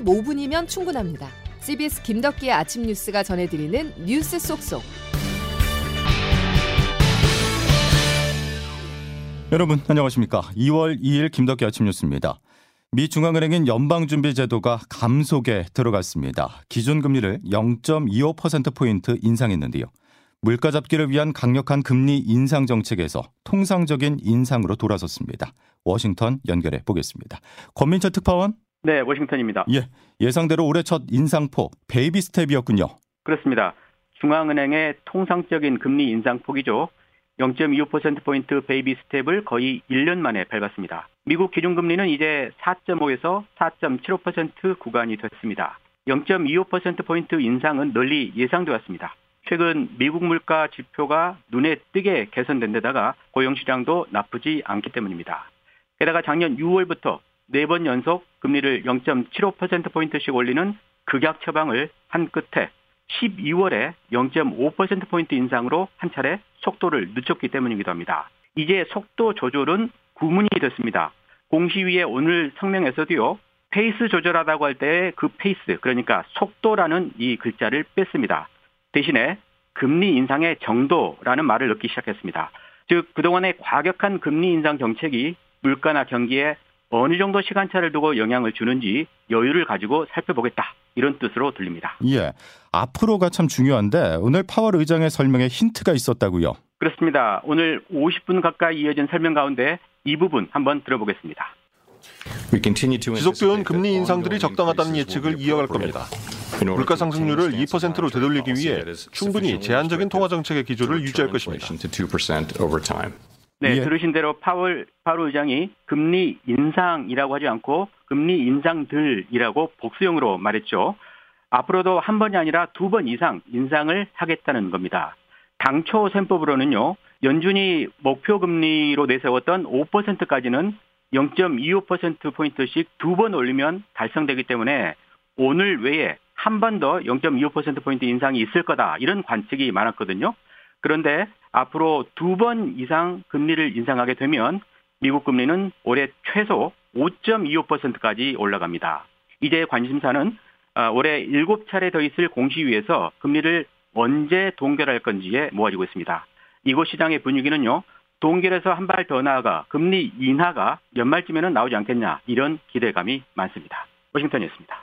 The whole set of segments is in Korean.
15분이면 충분합니다. CBS 김덕기의 아침 뉴스가 전해드리는 뉴스 속속. 여러분 안녕하십니까? 2월 2일 김덕기 아침 뉴스입니다. 미 중앙은행인 연방준비제도가 감속에 들어갔습니다. 기준금리를 0.25%포인트 인상했는데요. 물가 잡기를 위한 강력한 금리 인상 정책에서 통상적인 인상으로 돌아섰습니다. 워싱턴 연결해 보겠습니다. 권민철 특파원. 네, 워싱턴입니다. 예, 예상대로 올해 첫 인상폭 베이비 스텝이었군요. 그렇습니다. 중앙은행의 통상적인 금리 인상폭이죠. 0.25%포인트 베이비 스텝을 거의 1년 만에 밟았습니다. 미국 기준금리는 이제 4.5에서 4.75% 구간이 됐습니다. 0.25%포인트 인상은 널리 예상되었습니다. 최근 미국 물가 지표가 눈에 띄게 개선된 데다가 고용시장도 나쁘지 않기 때문입니다. 게다가 작년 6월부터 4번 연속 금리를 0.75%포인트씩 올리는 극약 처방을 한 끝에 12월에 0.5%포인트 인상으로 한 차례 속도를 늦췄기 때문이기도 합니다. 이제 속도 조절은 구문이 됐습니다. 공시위의 오늘 성명에서도요, pace 조절하다고 할 때 그 pace, 그러니까 속도라는 이 글자를 뺐습니다. 대신에 금리 인상의 정도라는 말을 넣기 시작했습니다. 즉, 그동안의 과격한 금리 인상 정책이 물가나 경기에 어느 정도 시간차를 두고 영향을 주는지 여유를 가지고 살펴보겠다. 이런 뜻으로 들립니다. 예. 앞으로가 참 중요한데 오늘 파월 의장의 설명에 힌트가 있었다고요. 그렇습니다. 오늘 50분 가까이 이어진 설명 가운데 이 부분 한번 들어보겠습니다. 지속되는 금리 인상들이 적당하다는 예측을 이어갈 겁니다. 물가 상승률을 2%로 되돌리기 위해 충분히 제한적인 통화 정책의 기조를 유지할 것입니다. 네, 예. 들으신 대로 파월 파월 의장이 금리 인상이라고 하지 않고 금리 인상들이라고 복수형으로 말했죠. 앞으로도 한 번이 아니라 두 번 이상 인상을 하겠다는 겁니다. 당초 셈법으로는요. 연준이 목표 금리로 내세웠던 5%까지는 0.25%포인트씩 두 번 올리면 달성되기 때문에 오늘 외에 한 번 더 0.25%포인트 인상이 있을 거다. 이런 관측이 많았거든요. 그런데 앞으로 두 번 이상 금리를 인상하게 되면 미국 금리는 올해 최소 5.25%까지 올라갑니다. 이제 관심사는 아, 올해 7차례 더 있을 공시위에서 금리를 언제 동결할 건지에 모아지고 있습니다. 이곳 시장의 분위기는요. 동결에서 한 발 더 나아가 금리 인하가 연말쯤에는 나오지 않겠냐 이런 기대감이 많습니다. 워싱턴이었습니다.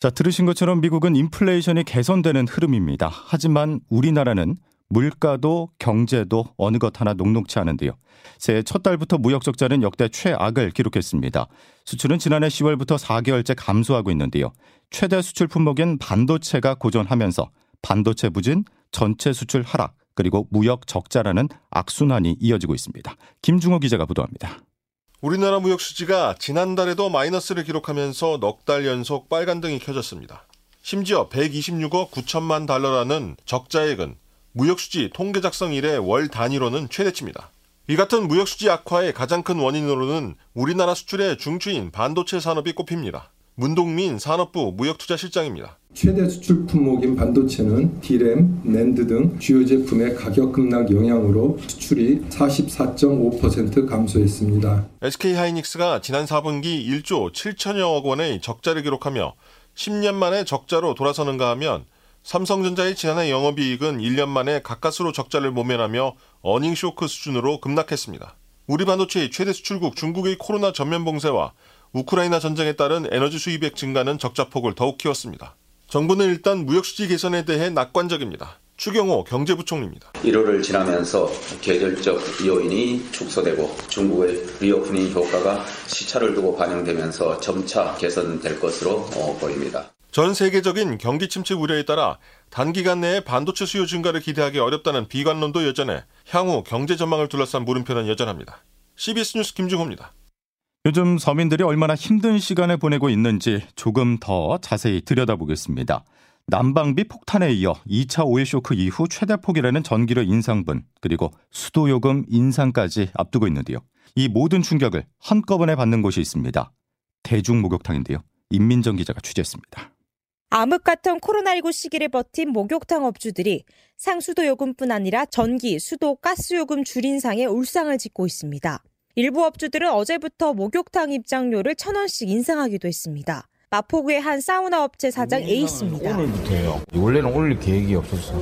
자 들으신 것처럼 미국은 인플레이션이 개선되는 흐름입니다. 하지만 우리나라는 물가도 경제도 어느 것 하나 녹록치 않은데요. 새해 첫 달부터 무역 적자는 역대 최악을 기록했습니다. 수출은 지난해 10월부터 4개월째 감소하고 있는데요. 최대 수출 품목인 반도체가 고전하면서 반도체 부진, 전체 수출 하락, 그리고 무역 적자라는 악순환이 이어지고 있습니다. 김중호 기자가 보도합니다. 우리나라 무역 수지가 지난달에도 마이너스를 기록하면서 넉 달 연속 빨간등이 켜졌습니다. 심지어 126억 9천만 달러라는 적자액은 무역수지 통계 작성 이래 월 단위로는 최대치입니다. 이 같은 무역수지 악화의 가장 큰 원인으로는 우리나라 수출의 중추인 반도체 산업이 꼽힙니다. 문동민 산업부 무역투자실장입니다. 최대 수출 품목인 반도체는 D램, 낸드 등 주요 제품의 가격 급락 영향으로 수출이 44.5% 감소했습니다. SK하이닉스가 지난 4분기 1조 7천여억 원의 적자를 기록하며 10년 만에 적자로 돌아서는가 하면 삼성전자의 지난해 영업이익은 1년 만에 가까스로 적자를 모면하며 어닝 쇼크 수준으로 급락했습니다. 우리 반도체의 최대 수출국 중국의 코로나 전면 봉쇄와 우크라이나 전쟁에 따른 에너지 수입액 증가는 적자폭을 더욱 키웠습니다. 정부는 일단 무역수지 개선에 대해 낙관적입니다. 추경호 경제부총리입니다. 1월을 지나면서 계절적 요인이 축소되고 중국의 리오프닝 효과가 시차를 두고 반영되면서 점차 개선될 것으로 보입니다. 전 세계적인 경기 침체 우려에 따라 단기간 내에 반도체 수요 증가를 기대하기 어렵다는 비관론도 여전해 향후 경제 전망을 둘러싼 물음표는 여전합니다. CBS 뉴스 김중호입니다. 요즘 서민들이 얼마나 힘든 시간을 보내고 있는지 조금 더 자세히 들여다보겠습니다. 난방비 폭탄에 이어 2차 오일 쇼크 이후 최대 폭이라는 전기료 인상분 그리고 수도 요금 인상까지 앞두고 있는데요. 이 모든 충격을 한꺼번에 받는 곳이 있습니다. 대중목욕탕인데요. 임민정 기자가 취재했습니다. 암흑 같은 코로나19 시기를 버틴 목욕탕 업주들이 상수도 요금뿐 아니라 전기, 수도, 가스 요금 줄인상에 울상을 짓고 있습니다. 일부 업주들은 어제부터 목욕탕 입장료를 천 원씩 인상하기도 했습니다. 마포구의 한 사우나 업체 사장 A 있습니다. 오늘부터요. 원래는 올릴 계획이 없었어.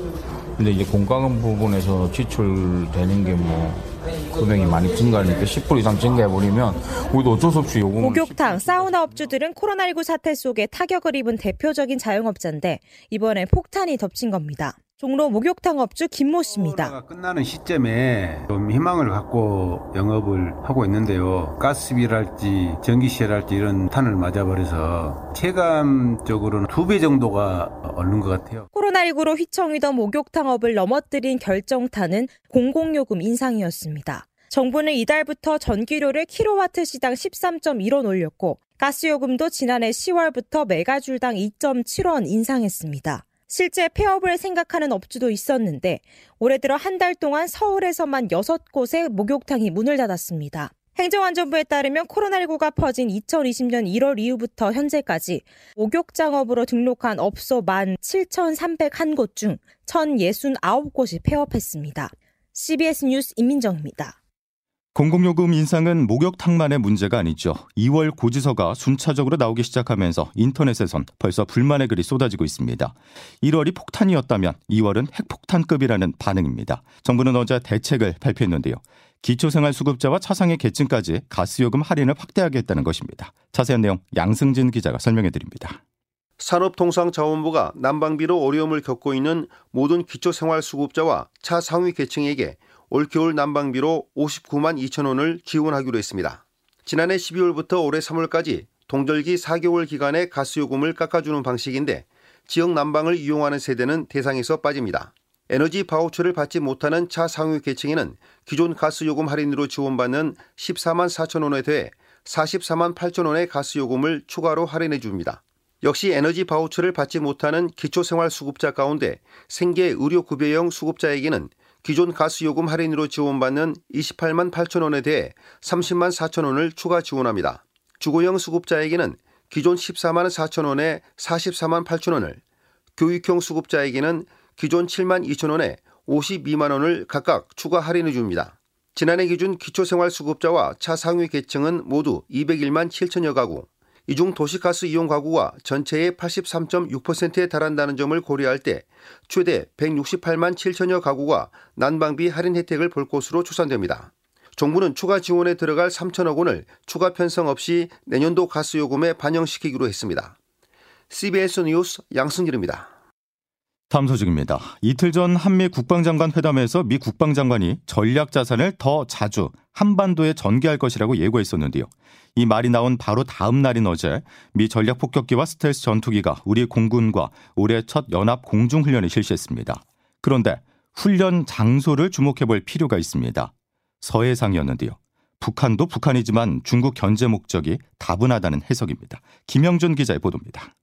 근데 이제 공과금 부분에서 지출되는 게 뭐 금액이 많이 증가하니까 10% 이상 증가해버리면 우리도 어쩔 수 없이 요금 목욕탕, 사우나 업주들은 코로나19 사태 속에 타격을 입은 대표적인 자영업자인데 이번에 폭탄이 덮친 겁니다. 종로 목욕탕 업주 김모 씨입니다. 끝나는 시점에 좀 희망을 갖고 영업을 하고 있는데요. 가스비랄지 전기세랄지 이런 탄을 맞아버려서 체감적으로는 두 배 정도가 얼른 것 같아요. 코로나19로 휘청이던 목욕탕업을 넘어뜨린 결정타는 공공요금 인상이었습니다. 정부는 이달부터 전기료를 킬로와트 시당 13.1원 올렸고 가스요금도 지난해 10월부터 메가줄당 2.7원 인상했습니다. 실제 폐업을 생각하는 업주도 있었는데 올해 들어 한 달 동안 서울에서만 6곳의 목욕탕이 문을 닫았습니다. 행정안전부에 따르면 코로나19가 퍼진 2020년 1월 이후부터 현재까지 목욕장업으로 등록한 업소 17,301곳 중 1,069곳이 폐업했습니다. CBS 뉴스 임민정입니다. 공공요금 인상은 목욕탕만의 문제가 아니죠. 2월 고지서가 순차적으로 나오기 시작하면서 인터넷에선 벌써 불만의 글이 쏟아지고 있습니다. 1월이 폭탄이었다면 2월은 핵폭탄급이라는 반응입니다. 정부는 어제 대책을 발표했는데요. 기초생활수급자와 차상위 계층까지 가스요금 할인을 확대하겠다는 것입니다. 자세한 내용 양승진 기자가 설명해 드립니다. 산업통상자원부가 난방비로 어려움을 겪고 있는 모든 기초생활수급자와 차상위 계층에게 올겨울 난방비로 59만 2천 원을 지원하기로 했습니다. 지난해 12월부터 올해 3월까지 동절기 4개월 기간의 가스요금을 깎아주는 방식인데 지역 난방을 이용하는 세대는 대상에서 빠집니다. 에너지 바우처를 받지 못하는 차 상위 계층에는 기존 가스 요금 할인으로 지원받는 14만 4천 원에 대해 44만 8천 원의 가스 요금을 추가로 할인해 줍니다. 역시 에너지 바우처를 받지 못하는 기초생활 수급자 가운데 생계 의료 급여형 수급자에게는 기존 가스 요금 할인으로 지원받는 28만 8천 원에 대해 30만 4천 원을 추가 지원합니다. 주거형 수급자에게는 기존 14만 4천 원에 44만 8천 원을, 교육형 수급자에게는 기존 7만 2천 원에 52만 원을 각각 추가 할인해 줍니다. 지난해 기준 기초생활수급자와 차 상위 계층은 모두 201만 7천여 가구, 이 중 도시가스 이용 가구가 전체의 83.6%에 달한다는 점을 고려할 때 최대 168만 7천여 가구가 난방비 할인 혜택을 볼 것으로 추산됩니다. 정부는 추가 지원에 들어갈 3천억 원을 추가 편성 없이 내년도 가스 요금에 반영시키기로 했습니다. CBS 뉴스 양승길입니다. 다음 소식입니다. 이틀 전 한미 국방장관 회담에서 미 국방장관이 전략 자산을 더 자주 한반도에 전개할 것이라고 예고했었는데요. 이 말이 나온 바로 다음 날인 어제 미 전략 폭격기와 스텔스 전투기가 우리 공군과 올해 첫 연합 공중 훈련을 실시했습니다. 그런데 훈련 장소를 주목해 볼 필요가 있습니다. 서해상이었는데요. 북한도 북한이지만 중국 견제 목적이 다분하다는 해석입니다. 김영준 기자의 보도입니다.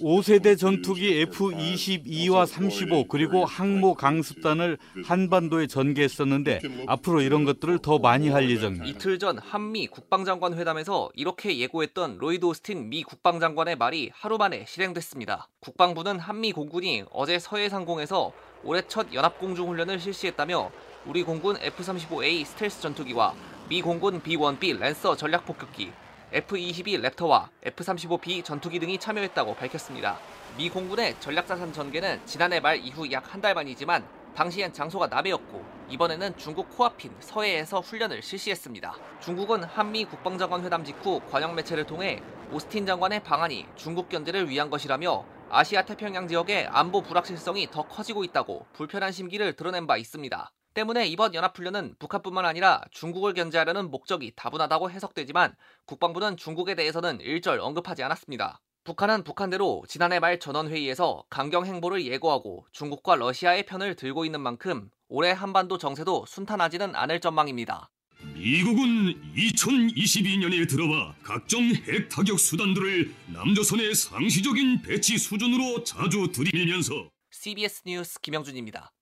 5세대 전투기 F-22와 35 그리고 항모 강습단을 한반도에 전개했었는데 앞으로 이런 것들을 더 많이 할 예정입니다. 이틀 전 한미 국방장관 회담에서 이렇게 예고했던 로이드 오스틴 미 국방장관의 말이 하루 만에 실행됐습니다. 국방부는 한미 공군이 어제 서해 상공에서 올해 첫 연합공중훈련을 실시했다며 우리 공군 F-35A 스텔스 전투기와 미 공군 B-1B 랜서 전략폭격기 F-22 랩터와 F-35B 전투기 등이 참여했다고 밝혔습니다. 미 공군의 전략자산 전개는 지난해 말 이후 약 한 달 만이지만 당시엔 장소가 남해였고 이번에는 중국 코앞인 서해에서 훈련을 실시했습니다. 중국은 한미 국방장관 회담 직후 관영 매체를 통해 오스틴 장관의 방안이 중국 견제를 위한 것이라며 아시아 태평양 지역의 안보 불확실성이 더 커지고 있다고 불편한 심기를 드러낸 바 있습니다. 때문에 이번 연합훈련은 북한뿐만 아니라 중국을 견제하려는 목적이 다분하다고 해석되지만 국방부는 중국에 대해서는 일절 언급하지 않았습니다. 북한은 북한대로 지난해 말 전원회의에서 강경 행보를 예고하고 중국과 러시아의 편을 들고 있는 만큼 올해 한반도 정세도 순탄하지는 않을 전망입니다. 미국은 2022년에 들어와 각종 핵 타격 수단들을 남조선의 상시적인 배치 수준으로 자주 들이밀면서 CBS 뉴스 김영준입니다.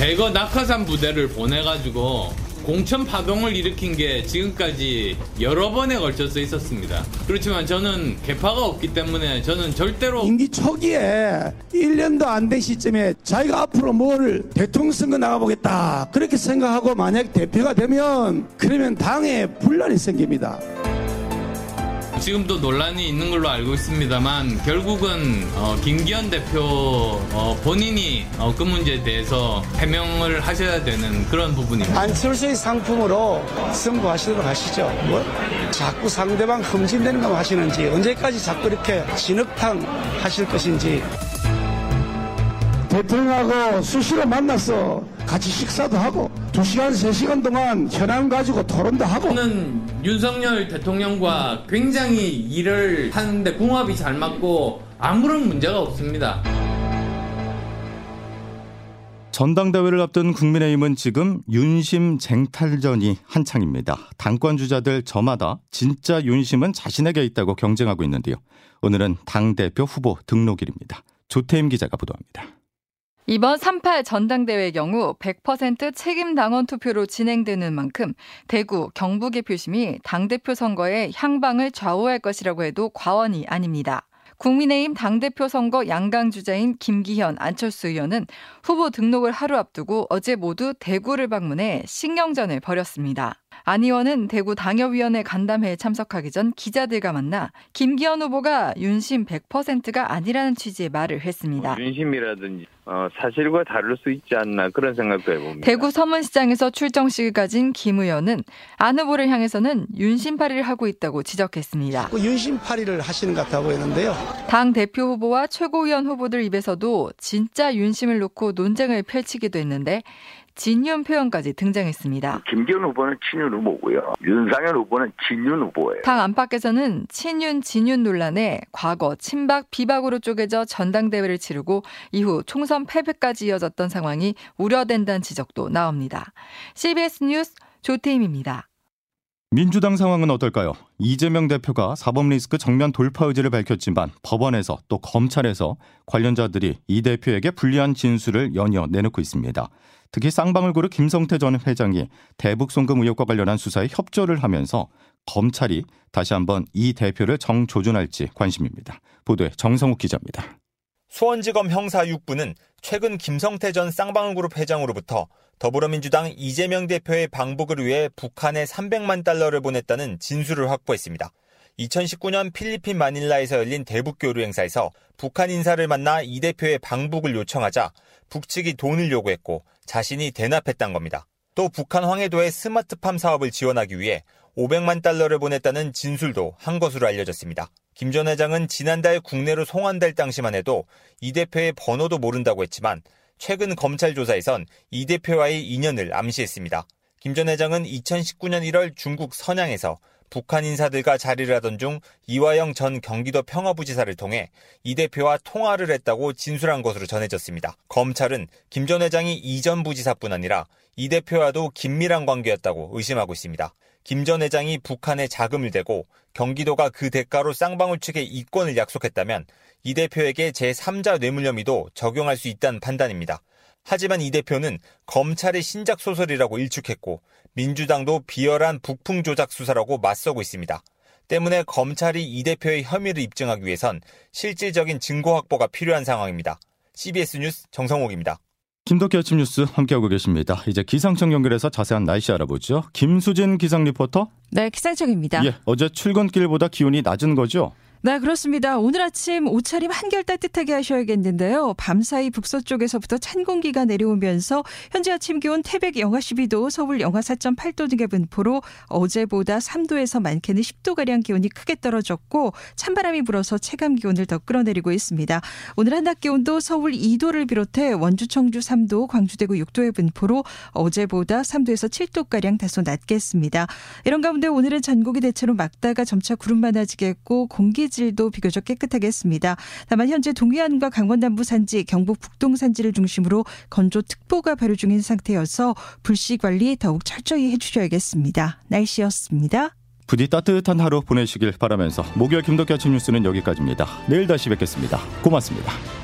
대거 낙하산 부대를 보내가지고 공천 파동을 일으킨 게 지금까지 여러 번에 걸쳐서 있었습니다. 그렇지만 저는 개파가 없기 때문에 저는 절대로 임기 초기에 1년도 안 된 시점에 자기가 앞으로 뭘 대통령 선거 나가보겠다 그렇게 생각하고 만약 대표가 되면 그러면 당에 분란이 생깁니다. 지금도 논란이 있는 걸로 알고 있습니다만 결국은 어, 김기현 대표 어, 본인이 어, 그 문제에 대해서 해명을 하셔야 되는 그런 부분입니다. 안철수의 상품으로 승부하시도록 하시죠. 뭐 자꾸 상대방 흠진되는 거 하시는지 언제까지 자꾸 이렇게 진흙탕 하실 것인지 대통령하고 수시로 만나서 같이 식사도 하고 2시간, 3시간 동안 현안 가지고 토론도 하고 저는 윤석열 대통령과 굉장히 일을 하는데 궁합이 잘 맞고 아무런 문제가 없습니다. 전당대회를 앞둔 국민의힘은 지금 윤심 쟁탈전이 한창입니다. 당권 주자들 저마다 진짜 윤심은 자신에게 있다고 경쟁하고 있는데요. 오늘은 당대표 후보 등록일입니다. 조태임 기자가 보도합니다. 이번 3.8 전당대회의 경우 100% 책임 당원 투표로 진행되는 만큼 대구, 경북의 표심이 당대표 선거의 향방을 좌우할 것이라고 해도 과언이 아닙니다. 국민의힘 당대표 선거 양강 주자인 김기현, 안철수 의원은 후보 등록을 하루 앞두고 어제 모두 대구를 방문해 신경전을 벌였습니다. 안 의원은 대구 당협위원회 간담회에 참석하기 전 기자들과 만나 김기현 후보가 윤심 100%가 아니라는 취지의 말을 했습니다. 윤심이라든지 어, 사실과 다를 수 있지 않나 그런 생각도 해봅니다. 대구 서문시장에서 출정식을 가진 김 의원은 안 후보를 향해서는 윤심팔이를 하고 있다고 지적했습니다. 그 윤심팔이를 하시는 것 같아 보이는데요. 당 대표 후보와 최고위원 후보들 입에서도 진짜 윤심을 놓고 논쟁을 펼치기도 했는데 진윤 표현까지 등장했습니다. 김기현 후보는 친윤 후보고요. 윤상현 후보는 진윤 후보예요. 당 안팎에서는 친윤 진윤 논란에 과거 친박 비박으로 쪼개져 전당대회를 치르고 이후 총선 패배까지 이어졌던 상황이 우려된다는 지적도 나옵니다. CBS 뉴스 조태임입니다. 민주당 상황은 어떨까요? 이재명 대표가 사법 리스크 정면 돌파 의지를 밝혔지만 법원에서 또 검찰에서 관련자들이 이 대표에게 불리한 진술을 연이어 내놓고 있습니다. 특히 쌍방울 그룹 김성태 전 회장이 대북 송금 의혹과 관련한 수사에 협조를 하면서 검찰이 다시 한번 이 대표를 정조준할지 관심입니다. 보도에 정성욱 기자입니다. 수원지검 형사 6부는 최근 김성태 전 쌍방울그룹 회장으로부터 더불어민주당 이재명 대표의 방북을 위해 북한에 300만 달러를 보냈다는 진술을 확보했습니다. 2019년 필리핀 마닐라에서 열린 대북교류 행사에서 북한 인사를 만나 이 대표의 방북을 요청하자 북측이 돈을 요구했고 자신이 대납했단 겁니다. 또 북한 황해도의 스마트팜 사업을 지원하기 위해 500만 달러를 보냈다는 진술도 한 것으로 알려졌습니다. 김 전 회장은 지난달 국내로 송환될 당시만 해도 이 대표의 번호도 모른다고 했지만 최근 검찰 조사에선 이 대표와의 인연을 암시했습니다. 김 전 회장은 2019년 1월 중국 선양에서 북한 인사들과 자리를 하던 중 이화영 전 경기도 평화부지사를 통해 이 대표와 통화를 했다고 진술한 것으로 전해졌습니다. 검찰은 김 전 회장이 이 전 부지사뿐 아니라 이 대표와도 긴밀한 관계였다고 의심하고 있습니다. 김 전 회장이 북한에 자금을 대고 경기도가 그 대가로 쌍방울 측에 이권을 약속했다면 이 대표에게 제3자 뇌물 혐의도 적용할 수 있다는 판단입니다. 하지만 이 대표는 검찰의 신작 소설이라고 일축했고 민주당도 비열한 북풍 조작 수사라고 맞서고 있습니다. 때문에 검찰이 이 대표의 혐의를 입증하기 위해선 실질적인 증거 확보가 필요한 상황입니다. CBS 뉴스 정성옥입니다. 김덕기 아침 뉴스 함께하고 계십니다. 이제 기상청 연결해서 자세한 날씨 알아보죠. 김수진 기상 리포터. 네, 기상청입니다. 예, 어제 출근길보다 기온이 낮은 거죠? 네, 그렇습니다. 오늘 아침 옷차림 한결 따뜻하게 하셔야겠는데요. 밤사이 북서쪽에서부터 찬 공기가 내려오면서 현재 아침 기온 태백 영하 12도, 서울 영하 4.8도 등의 분포로 어제보다 3도에서 많게는 10도 가량 기온이 크게 떨어졌고 찬바람이 불어서 체감 기온을 더 끌어내리고 있습니다. 오늘 한낮 기온도 서울 2도를 비롯해 원주, 청주 3도, 광주, 대구 6도의 분포로 어제보다 3도에서 7도 가량 다소 낮겠습니다. 이런 가운데 오늘은 전국이 대체로 막다가 점차 구름 많아지겠고 공기 질도 비교적 깨끗하겠습니다. 다만 현재 동해안과 강원 남부 산지, 경북 북동 산지를 중심으로 건조 특보가 발효 중인 상태여서 불씨 관리 더욱 철저히 해주셔야겠습니다. 날씨였습니다. 부디 따뜻한 하루 보내시길 바라면서 목요일 김덕기 아침 뉴스는 여기까지입니다. 내일 다시 뵙겠습니다. 고맙습니다.